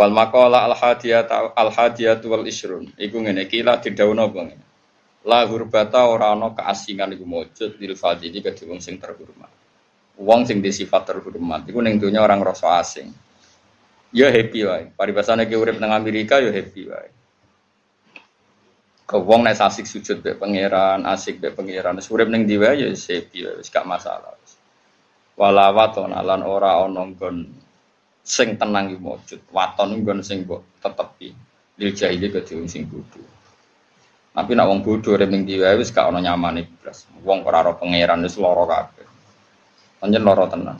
Wal maqala al hadiyat al hadiyat wal isrun. Iku ngene iki lah didhawuhna apa ngene. La hurbata ora ana keasingan iku mujud lil fadili kedhe wong sing terhormat. Wong sing di sifat terhormat iku ning donya orang rasa asing. Ya happy wae. Paribasane ki urip nang Amerika ya happy wae. Ke wong nek asik sujud be pangeran, asik be pangeran, urip ning diwa ya happy wae, wis gak masalah. Walawaton lan ora ana nggon sing tenang iku mujud. Waton nggon sing mbok tetepi. Lil jahili kedhe wong sing bodho. Tapi nak wong bodoh rem ning diwa wis gak ono nyamane blas. Wong ora ora pangeran wis lara kabeh. Panjen lara tenan.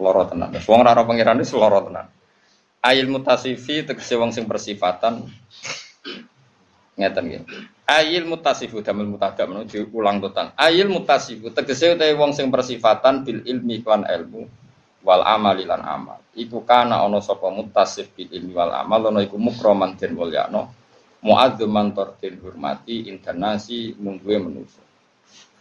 Lara tenan. Wong ora ora pangeran wis lara tenan. Ail mutasifi tegese wong sing persifatan ngeten nggih. Ail mutasifu damel mutadam menuju ulang totan. Ail mutasifu tegese utahe wong sing persifatan bil ilmi kan ilmu wal amali lan amal. Iku kana ana sapa mutasif bil ilmi wal amal ana iku mukroman den mulyano muadzuman tortil hormati internasi mungguwe manusia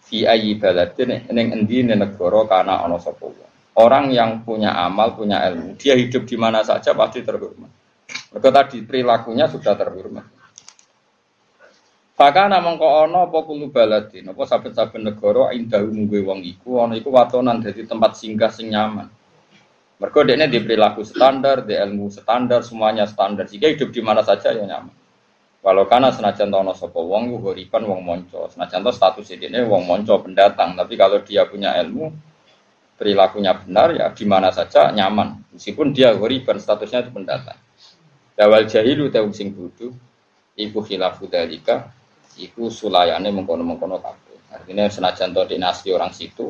fi ayi baladin ning endi negara kana ana sapa orang yang punya amal punya ilmu dia hidup di mana saja pasti terhormat mereka tadi perilakunya sudah terhormat Bahkan namang kok ono apa kulo baladin apa saben-saben negara indah mungguwe wong iku ana iku watonan dadi tempat singgah sing nyaman. Mergo dekne di perilaku standar, di ilmu standar, semuanya standar. Sehingga hidup di mana saja ya nyaman. Walau karena senajan tono sopo wong huripan wong monco, senajan to status ini wong monco pendatang, tapi kalau dia punya ilmu perilakunya benar ya di mana saja nyaman, meskipun dia huripan statusnya itu pendatang. Dawal jahilu tewung sing budu, iku khilafu dalika, iku sulayane mengkono-mengkono kabeh. Artinya senajan to dinasti orang situ,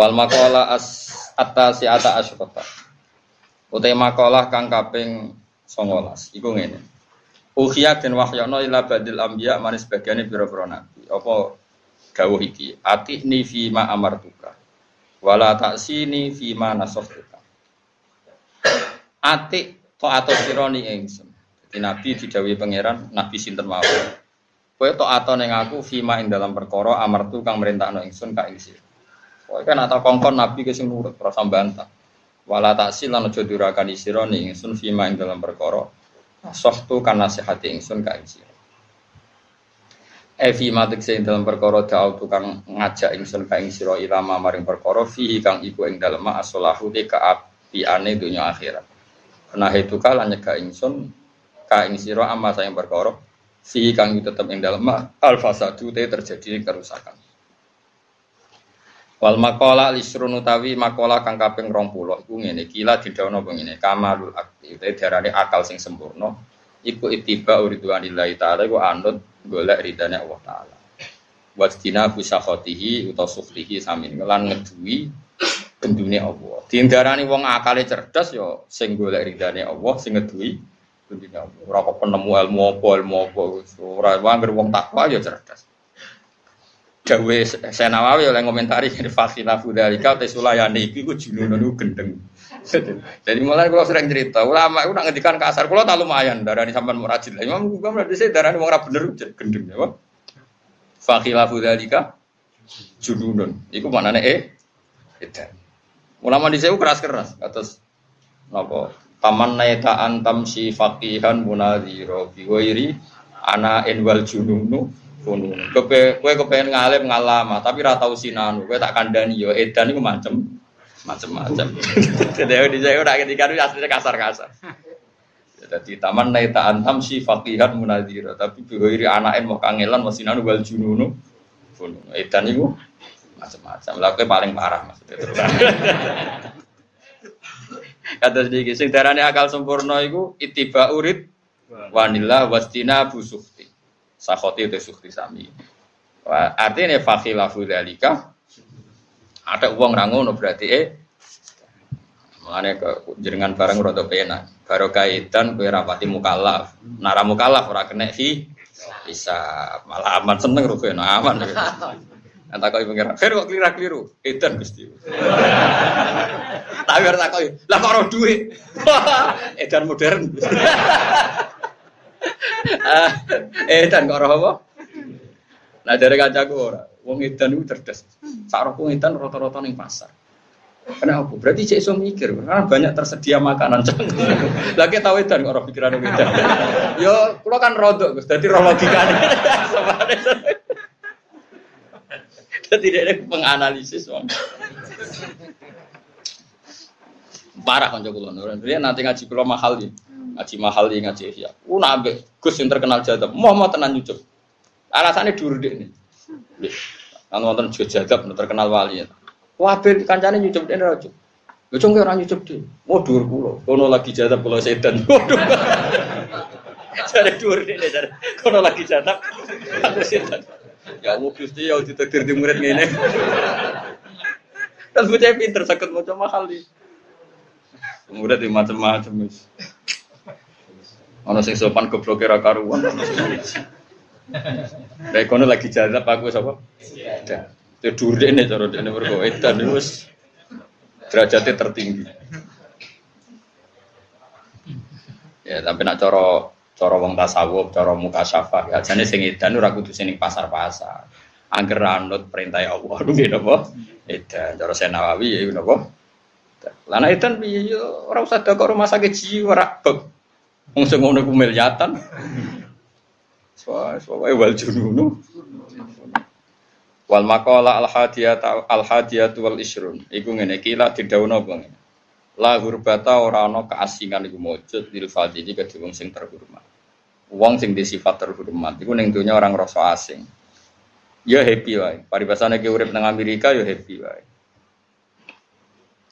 Wal maqala as atasi ata asyrota. Utai makalah kang kaping 19 iku ngene. Ukhiyat dan wahyana ila badil anbiya manis bagiane pira-pira nabi. Apa dawuh iki? Atini fi ma amartuka. Wala taksini fi ma nasaftuka. Atik to atau sironi ingsun. Jadi nabi didhawuhi pangeran, nabi sinten mawon. Kowe to ato ning aku fi ma ing dalam perkara amartu kang merintahno ingsun ka ing sira. Kowe kan atau kongkon nabi ke sing nurut ora bantah. Wala taksil lan aja durakani sira ning ingsun fima ing dalam perkara. Softu kan nasihati ingsun ka ing sira. E fima tekse ing dalam perkara da'au tukang ngajak ingsun ka ing sira ilama maring perkara fihi kang iku ing dalem asolahu te kaapiane dunya akhirat. Nah itu kala nyegah ingsun ka ing sira amma sayang perkara fihi kang tetep ing dalem al fasadu te terjadi kerusakan. Wal makola lisrun utawi makola kang kaping 20 iku ngene kila didhawuhna apa ngene? Kamalul akti utawi diarani akal sing sempurna iku ittiba uridwanillahi taala iku anut golek ridane Allah taala. Wasdina busakhotihi utawa suflihi samin lan ngeduwi gendune Allah. Diindarani wong akale cerdas ya sing golek ridane Allah sing ngeduwi gendune Allah. Ora kok penemu ilmu apa ilmu apa ora wae wong takwa ya cerdas Dawe Senawawi oleh komentari dari Fasila Fudalika Tesulayani itu junun itu gendeng. Jadi mulai kalau sering cerita, ulama itu nak ngedikan kasar, kalau tak lumayan darah ini sampai murajil. Imam juga berarti saya darah ini orang bener gendeng ya, pak. Fakila Fudalika junun. Iku mana nih? Eh, itu. Ulama di saya keras keras atas apa? Taman naita antam si fakihan munadiro biwairi ana enwal jununu Kono. Kowe kowe kepengen ngalim ngalama, tapi ra tau sinanu. Kowe tak kandani yo edan iku macem macem-macem. Jadi di saya udah ketika itu aslinya kasar-kasar. Jadi taman naik tak antam si fakihan munadira, tapi bihoiri anakin mau kangelan mau sinanu wal jununu. Edan iku macam-macam. Lah paling parah maksudnya. Kata sedikit, sing akal sempurna iku itiba urid wanila wastina busukti sakhoti itu sukti sami. Artinya fakhilafu dalika ada uang rangono berarti eh Mulane ke jenengan bareng rada penak. Barokah edan kowe rapati mukallaf. Nara mukallaf ora kena fi bisa malah aman seneng rugen aman. Nanti kau pengiran, Fer kok keliru keliru, edan gusti. Tapi harus takoi, lah kok duit, edan modern. edan kok orang apa? Nah dari kacaku ora, wong edan itu cerdas. Sarok wong edan rata-rata ning pasar. Kenapa? Berarti cek iso mikir, karena banyak tersedia makanan. Lagi tahu edan kok orang pikiran edan. Yo, kulo kan rodok, Gus. Dadi roh logikane. Jadi dia menganalisis wong. Parah kan. Dia nanti ngaji kulo mahal nih. Ngaji mahal nih ngaji ya. Uh nabe Gus yang terkenal jadab. Mau mau tenan nyucup. Alasannya deh nih. Kan wonten juga jadab terkenal wali. Wabil kancane nyucup dene ora cukup. Lho cung ora nyucup deh. Mau dhuwur kulo. Kono lagi jadab kulo sedan. Waduh. Cari dhuwur dene cari. Kono lagi jadab. Aku sedan. Ya Allah Gusti ya ditakdir di murid ngene. Kan bocah pinter sakit maca mahal nih. Murid di macam-macam. Ono sing sopan goblok ra karuan. Kayak kono lagi jadab aku sapa? Ya. Itu dur dene cara dene mergo edan wis derajatnya tertinggi. Ya, tapi nak cara cara wong tasawuf, cara muka syafah, ya jane sing edan ora kudu sing pasar-pasar. Angger anut perintah Allah, nggih napa? Edan cara Senawawi ya napa? Lana edan piye yo ora usah kok rumah sakit jiwa beb. Wong sing ngono ku milyatan. Soale wal jununu. Wal maqala al hadiyat al hadiyat wal isrun. Iku ngene iki lah didhawuhna apa ngene. La hurbata ora ana keasingan iku mujud lil fadili kedhe wong sing terhormat. Wong sing di sifat terhormat iku ning dunya orang rasa asing. Ya happy wae. Paribasane ki urip nang Amerika ya happy wae.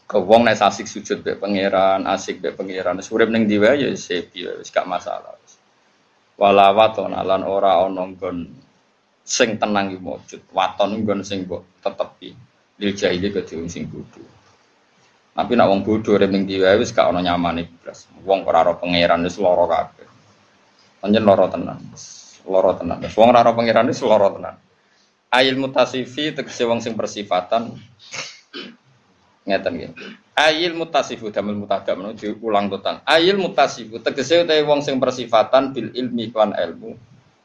Ke wong nek asik sujud be pangeran, asik be pangeran, wis urip ning diwa ya wae, wis gak masalah. Walawat lan ora ana nggon sing tenang iku mujud. Waton nggon sing mbok tetepi. Lil jahili sing bodho. Tapi nak wong bodoh urip ning diwa wis gak ono nyamane blas. Wong ora ora pangeran wis lara kabeh. Panjen lara tenan. Lara tenan. Wong ora ora pangeran wis lara tenan. Ail mutasifi tegese wong sing persifatan ngeten nggih. Ail mutasifu damel mutadak menuju ulang total. Ail mutasifu tegese utahe wong sing persifatan bil ilmi kan ilmu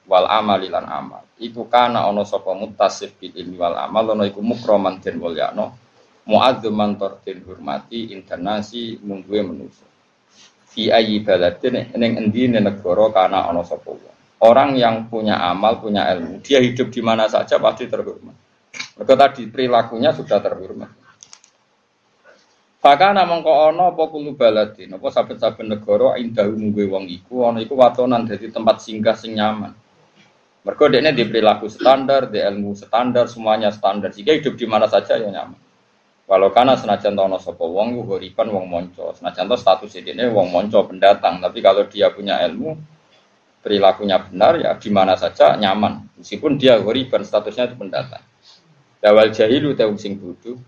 wal amali lan amal. Iku kana ana sapa mutasif bil ilmi wal amal ana iku mukroman den mulyano muadzuman tordin hormati internasi mungguwe manusia fi ayi baladin ning endi negara kana ana sapa orang yang punya amal punya ilmu dia hidup di mana saja pasti terhormat mereka tadi perilakunya sudah terhormat Bahkan namang kok ono apa kulo baladin, apa saben-saben negara indah mungguwe wong iku ana iku watonan dadi tempat singgah sing nyaman. Mereka dekne di perilaku standar, di ilmu standar, semuanya standar. Jika hidup di mana saja ya nyaman. Kalau karena senajan tono sopo wong gue goriban wong monco, senajan to status ini wong monco pendatang, tapi kalau dia punya ilmu perilakunya benar ya di mana saja nyaman, meskipun dia goriban statusnya itu pendatang. Dawal jahilu tawung sing budu,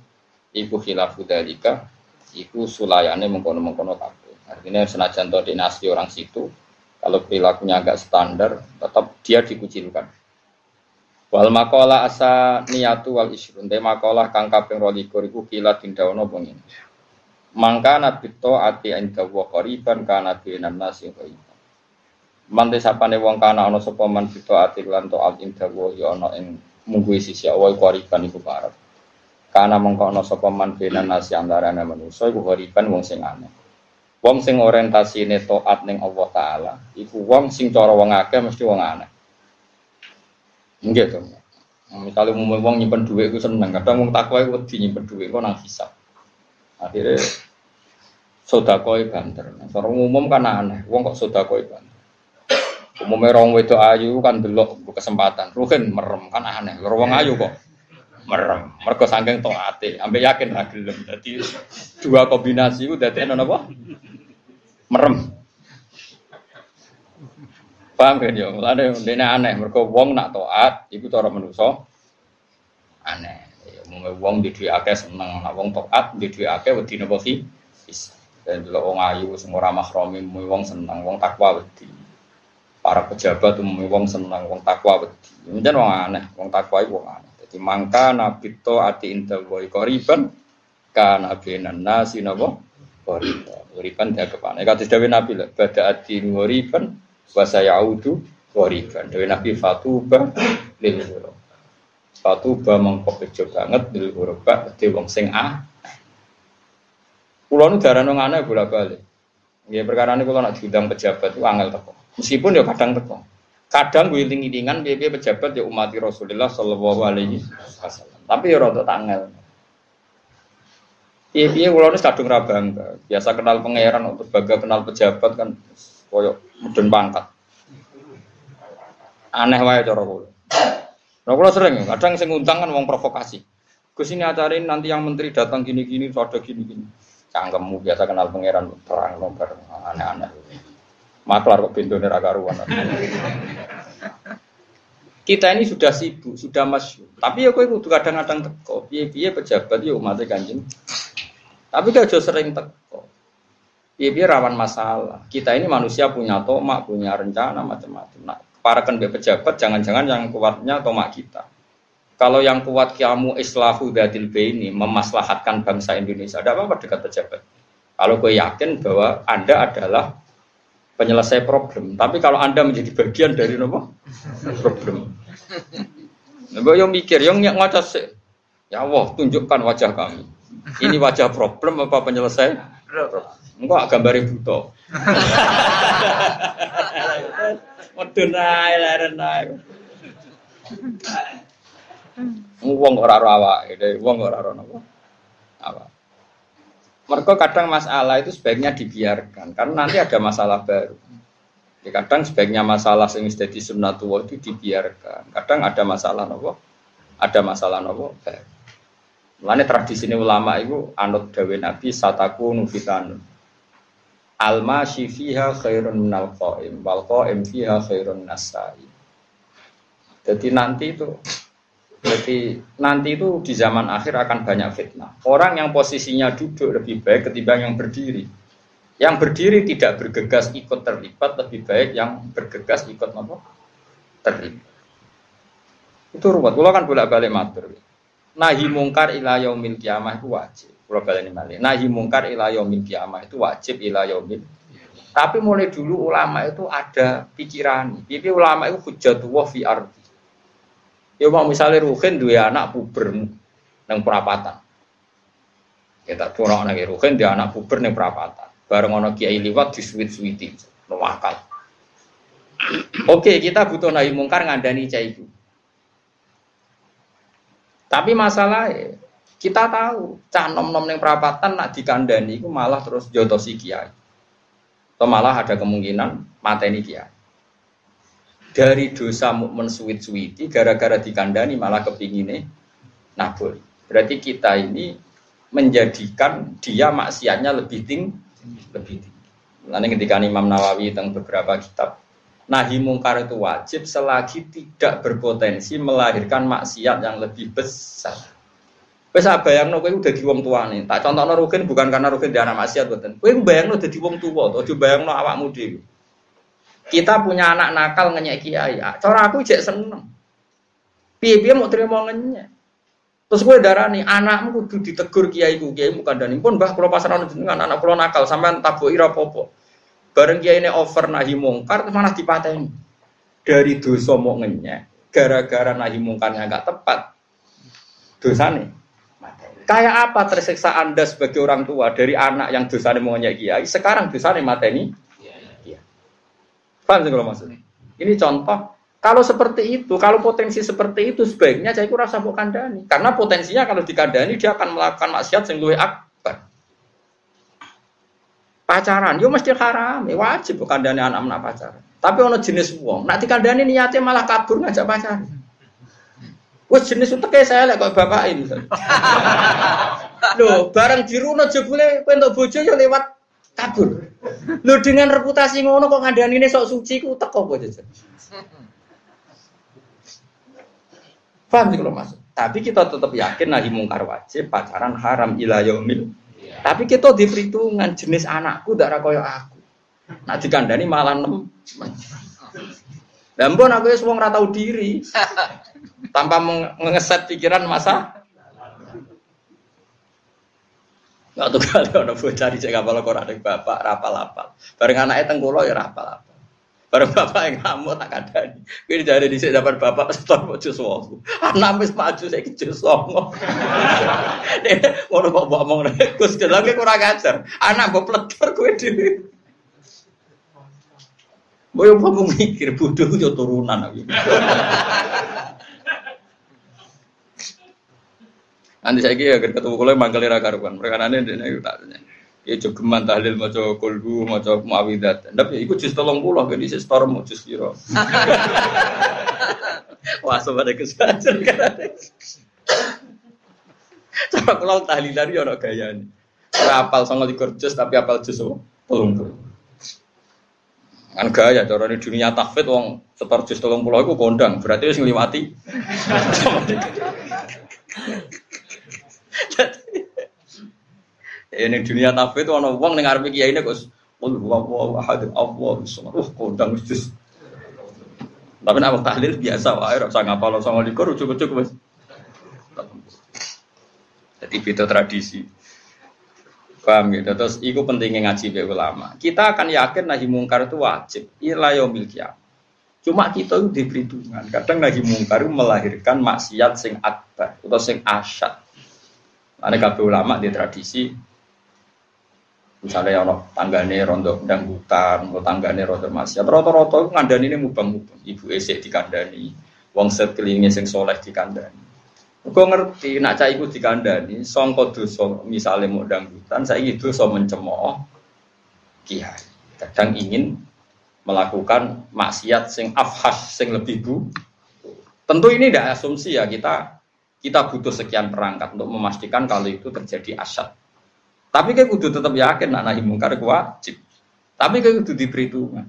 iku khilafu dalika, iku sulayane mengkono-mengkono kabeh. Artinya senajan to dinasti orang situ, kalau perilakunya agak standar, tetap dia dikucilkan. Wal makola asa niatu wal isrun. Te makola kang kaping 22 iku kila dindawono bengi. Mangka nabi to ati inda wa qariban kana binan nasi qariban. Mante sapane wong kana ana sapa man bito ati lan to al inda wa ya ana ing sisi Allah qariban iku parek. Kana mengko ana sapa man binan nasi antarane manusa iku qariban wong sing aneh. Wong sing orientasine taat ning Allah taala iku wong sing cara wong akeh mesti wong aneh. Enggak dong. Misalnya umum wong nyimpen duit itu seneng, kadang wong takwa itu wedi nyimpen duit kok nang hisap. Akhirnya sodakoi banter. Nah, umum kan aneh, wong kok sodakoi banter. Umumnya orang wedok ayu kan delok kesempatan, rugen merem kan aneh. Loro wong ayu kok merem. Mergo saking taate, ambek yakin ra gelem. Dadi dua kombinasi itu dadi apa? Merem. Paham kan ya? Mulane ndene aneh mergo wong nak taat iku cara manusa aneh. Ya wong di duwe akeh seneng, nak wong taat di duwe akeh wedi napa bisa. Dan dulu wong ayu semua ramah romi, wong seneng, wong takwa wedi. Para pejabat umum wong seneng, wong takwa wedi. Menjen wong aneh, wong takwa itu wong aneh. Mangka nabi to ati intel boy koriban, kana benan nasi nabo koriban. Koriban dia kepana. Kata Dewi Nabi lah, pada ati koriban, wasaya audu koriban. Dewi Nabi fatuba lil Fatuba mengkok bejo banget lil hurba, di wong sing ah Kulo nu darah nong aneh bolak balik. Ya perkara ini kalau nak diundang pejabat itu angel teko. Meskipun ya kadang teko. Kadang gue iling ilingan biaya pejabat ya umat Rasulullah Shallallahu Alaihi Wasallam. Tapi ya rada tangel. Iya iya kulo nu kadung rabang. Biasa kenal pangeran untuk baga kenal pejabat kan koyo mudun pangkat. Aneh wae cara kulo. Nah, kulo sering, kadang sing ngundang kan wong provokasi. Gus ini acara ini nanti yang menteri datang gini-gini, ada gini-gini cangkemmu biasa kenal pangeran terang nomor aneh-aneh. Maklar kok pintu neraka ruan. Kita ini sudah sibuk, sudah masuk. Tapi ya kue kudu kadang-kadang teko. Piye-piye pejabat ya umat kanjeng. Tapi gak jauh sering teko. Piye-piye rawan masalah. Kita ini manusia punya tomak, punya rencana macam-macam. Nah, para kan pejabat jangan-jangan yang kuatnya tomak kita. Kalau yang kuat kiamu islahu datil ini memaslahatkan bangsa Indonesia, ada apa-apa dekat pejabat. Kalau gue yakin bahwa Anda adalah penyelesai problem, tapi kalau Anda menjadi bagian dari apa? problem. Nah, yang mikir, yang ngaca sih. Ya Allah, tunjukkan wajah kami. Ini wajah problem apa penyelesai? Enggak gambar buto. Naik, naik. Wong ora ora awake, wong ora ora napa. Apa? Mereka kadang masalah itu sebaiknya dibiarkan karena nanti ada masalah baru. Ya, kadang sebaiknya masalah yang jadi sunnatullah itu dibiarkan. Kadang ada masalah nopo, ada masalah nopo baru. Mulane tradisi ini ulama itu anut dawe Nabi sataku nufitanun. Alma fiha khairun minal qaim wal qaim fiha khairun nasai. Jadi nanti itu jadi nanti itu di zaman akhir akan banyak fitnah. Orang yang posisinya duduk lebih baik ketimbang yang berdiri. Yang berdiri tidak bergegas ikut terlibat lebih baik yang bergegas ikut apa? Terlibat. Itu ruwet. Kalau kan bolak-balik matur. Nahi mungkar ila yaumil kiamah itu wajib. Kalau balik ini Nahi mungkar ila yaumil kiamah itu wajib ila yaumil tapi mulai dulu ulama itu ada pikiran. Jadi ulama itu hujatullah fi ardi. Ya mau misalnya Ruhin dua anak puber neng perapatan. Kita ya curang lagi Ruhin dia anak puber neng perapatan. Bareng ono kiai liwat di suwit suwiti, wakal. Oke, kita butuh nahi mungkar ngandani cah itu. Tapi masalah kita tahu cah nom nom neng perapatan nak dikandani itu malah terus jotosi kiai. Atau malah ada kemungkinan mateni kiai dari dosa mukmin suwit-suwiti gara-gara dikandani malah kepingine nabur. Berarti kita ini menjadikan dia maksiatnya lebih tinggi, lebih tinggi. Nanti ketika Imam Nawawi tentang beberapa kitab, nahi mungkar itu wajib selagi tidak berpotensi melahirkan maksiat yang lebih besar. Wes bayang no, kowe udah di wong nih. Tak contoh rugen bukan karena rugen di anak maksiat buatan. Kowe bayang no di wong atau bayang no awakmu dewi. Kita punya anak nakal ngenyek kiai. Ah, cara aku cek seneng. Piye-piye mau terima ngenyek. Terus gue darah nih anakmu kudu ditegur kiai ku kiai bukan dan pun bah kalau pasaran dengan anak kalau nakal sampai tabu ira popo. Bareng kiai ini over nahi mungkar mana dipateni. Dari dosa mau ngenyek gara-gara nahi mungkarnya nggak tepat. Dosa nih. Kayak apa tersiksa Anda sebagai orang tua dari anak yang dosa mau ngenyek kiai, sekarang dosa nih mateni Paham sih kalau maksudnya? Ini contoh. Kalau seperti itu, kalau potensi seperti itu sebaiknya saya kurang rasa kandani. Karena potensinya kalau dikandani dia akan melakukan maksiat yang lebih akbar. Pacaran, yo mesti haram, ya wajib kandani anak-anak pacaran. Tapi ono jenis wong, nak dikandani niatnya malah kabur ngajak pacaran. Wes jenis itu kayak saya lah kok bapak ini. Loh, barang jiruno jebule pentok bojo yo lewat kabur. Lu dengan reputasi ngono kok ngandani ini sok suci ku teko apa jajan. Paham sih kalau masuk. Tapi kita tetap yakin nahi mungkar wajib, pacaran haram ila yaumil Tapi kita di perhitungan jenis anakku darah koyo aku. Nah dikandani malah nem. Dan pun aku ya semua tahu diri tanpa mengeset pikiran masa. Gak tuh kali ada bocah di cek kapal koran bapak rapal-rapal. Bareng anaknya tengkulo ya rapal-rapal. Bareng bapak yang ngamuk tak. Gue jadi di dapat bapak setor jus wong. Anak mis maju saya jus wong. Mau kok bawa ngomong nih. Gus lagi kurang ajar. Anak peletor gue di. Gue yang mau mikir bodoh yo turunan aku. Nanti saya kira ketemu kalau manggil karuan. Mereka nanti dia tak tanya. Ya jogeman tahlil maca kulhu maca muawidat. Ndap ya iku jus 30 kan di store mau jus piro. Wah sobat kesajar kan. Coba kalau tahlilan ya ora gayane. Ora apal 29 jus tapi apal jus 30. Kan gaya cara di dunia tahfidz wong setor jus 30 iku kondang, berarti wis ngliwati. Ini dunia tafe itu orang uang dengar arep kiai ini kok Allah ahad Allah semua uh kodang jus tapi nama tahlil biasa wae ora usah sama likur ujuk-ujuk wis. Jadi beda tradisi. Paham gitu? Terus itu pentingnya ngaji be ulama. Kita akan yakin nahi mungkar itu wajib. Ila yaumil cuma kita itu diberi kadang nahi mungkar itu melahirkan maksiat sing akbar atau sing asyad ada kabeh ulama di tradisi Misalnya ono tanggane rondo dangdutan, atau tanggane rondo maksiat. Roto-roto ngandani ini mubang-mubang. Ibu esek dikandani, wong set kelingnya sing soleh dikandani. Gue ngerti, nak cah iku dikandani, songko dosa misalnya mau dangdutan, saya itu so mencemooh kiai. Kadang ingin melakukan maksiat sing afhas, sing lebih bu. Tentu ini tidak asumsi ya kita kita butuh sekian perangkat untuk memastikan kalau itu terjadi asyad tapi kayak kudu tetap yakin nak nahi mungkar wajib. Tapi kayak kudu diperhitungkan.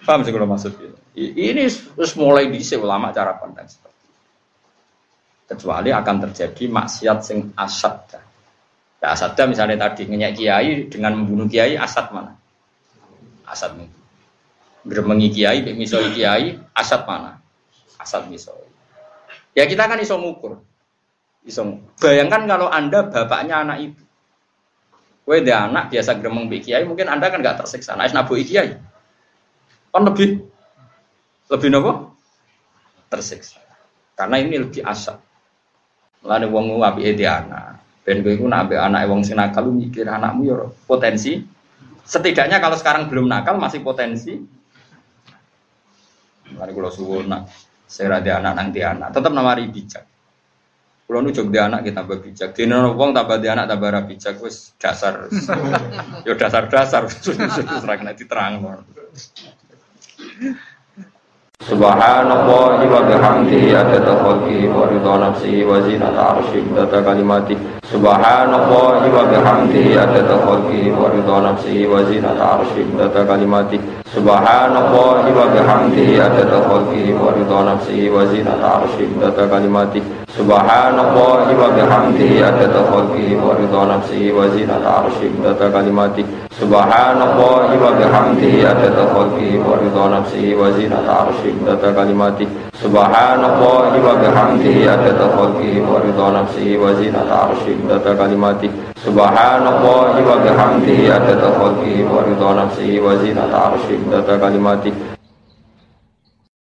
Paham sih kalau maksud itu? Ini terus mulai di ulama cara pandang seperti itu. Kecuali akan terjadi maksiat sing asad. Ya asadnya misalnya tadi ngenyak kiai dengan membunuh kiai asad mana? Asad itu. Geremengi kiai, misoi kiai, asad mana? Asad misoi. Ya kita kan iso ngukur. Isong. Bayangkan kalau Anda bapaknya anak ibu. Kue dia anak biasa gremeng bi kiai, mungkin Anda kan nggak tersiksa. Nah, nabu kiai. Kan lebih lebih nopo? Tersiksa. Karena ini lebih asal. Lalu wong api dia anak. Ben gue itu nabi anak wong sing nakal mikir anakmu ya potensi. Setidaknya kalau sekarang belum nakal masih potensi. Lalu kalau suwun nak saya ada anak nanti anak, tetap nama bijak. Kalau nu jog anak kita tambah bijak, di wong tambah di anak tambah bijak, wes dasar, yo dasar dasar, serang nanti terang. Subhanallah wa bihamdihi adada khalqi wa ridha nafsi wa zinata arshi data kalimati. Subhanallah wa bihamdihi adada khalqi wa ridha nafsi wa zinata arshi data kalimati. Subhanallah wa bihamdihi adada khalqi wa ridha nafsi wa zinata arshi data kalimati Subhanallah wa bihamdihi adada khalqihi wa ridha nafsihi wa zinata arshih Subhanallah wa bihamdihi adada khalqihi wa ridha nafsihi wa zinata arshih Subhanallah wa bihamdihi adada khalqihi wa nafsihi wa zinata arshih Subhanallah wa bihamdihi adada khalqihi wa nafsihi wa zinata arshih kalimati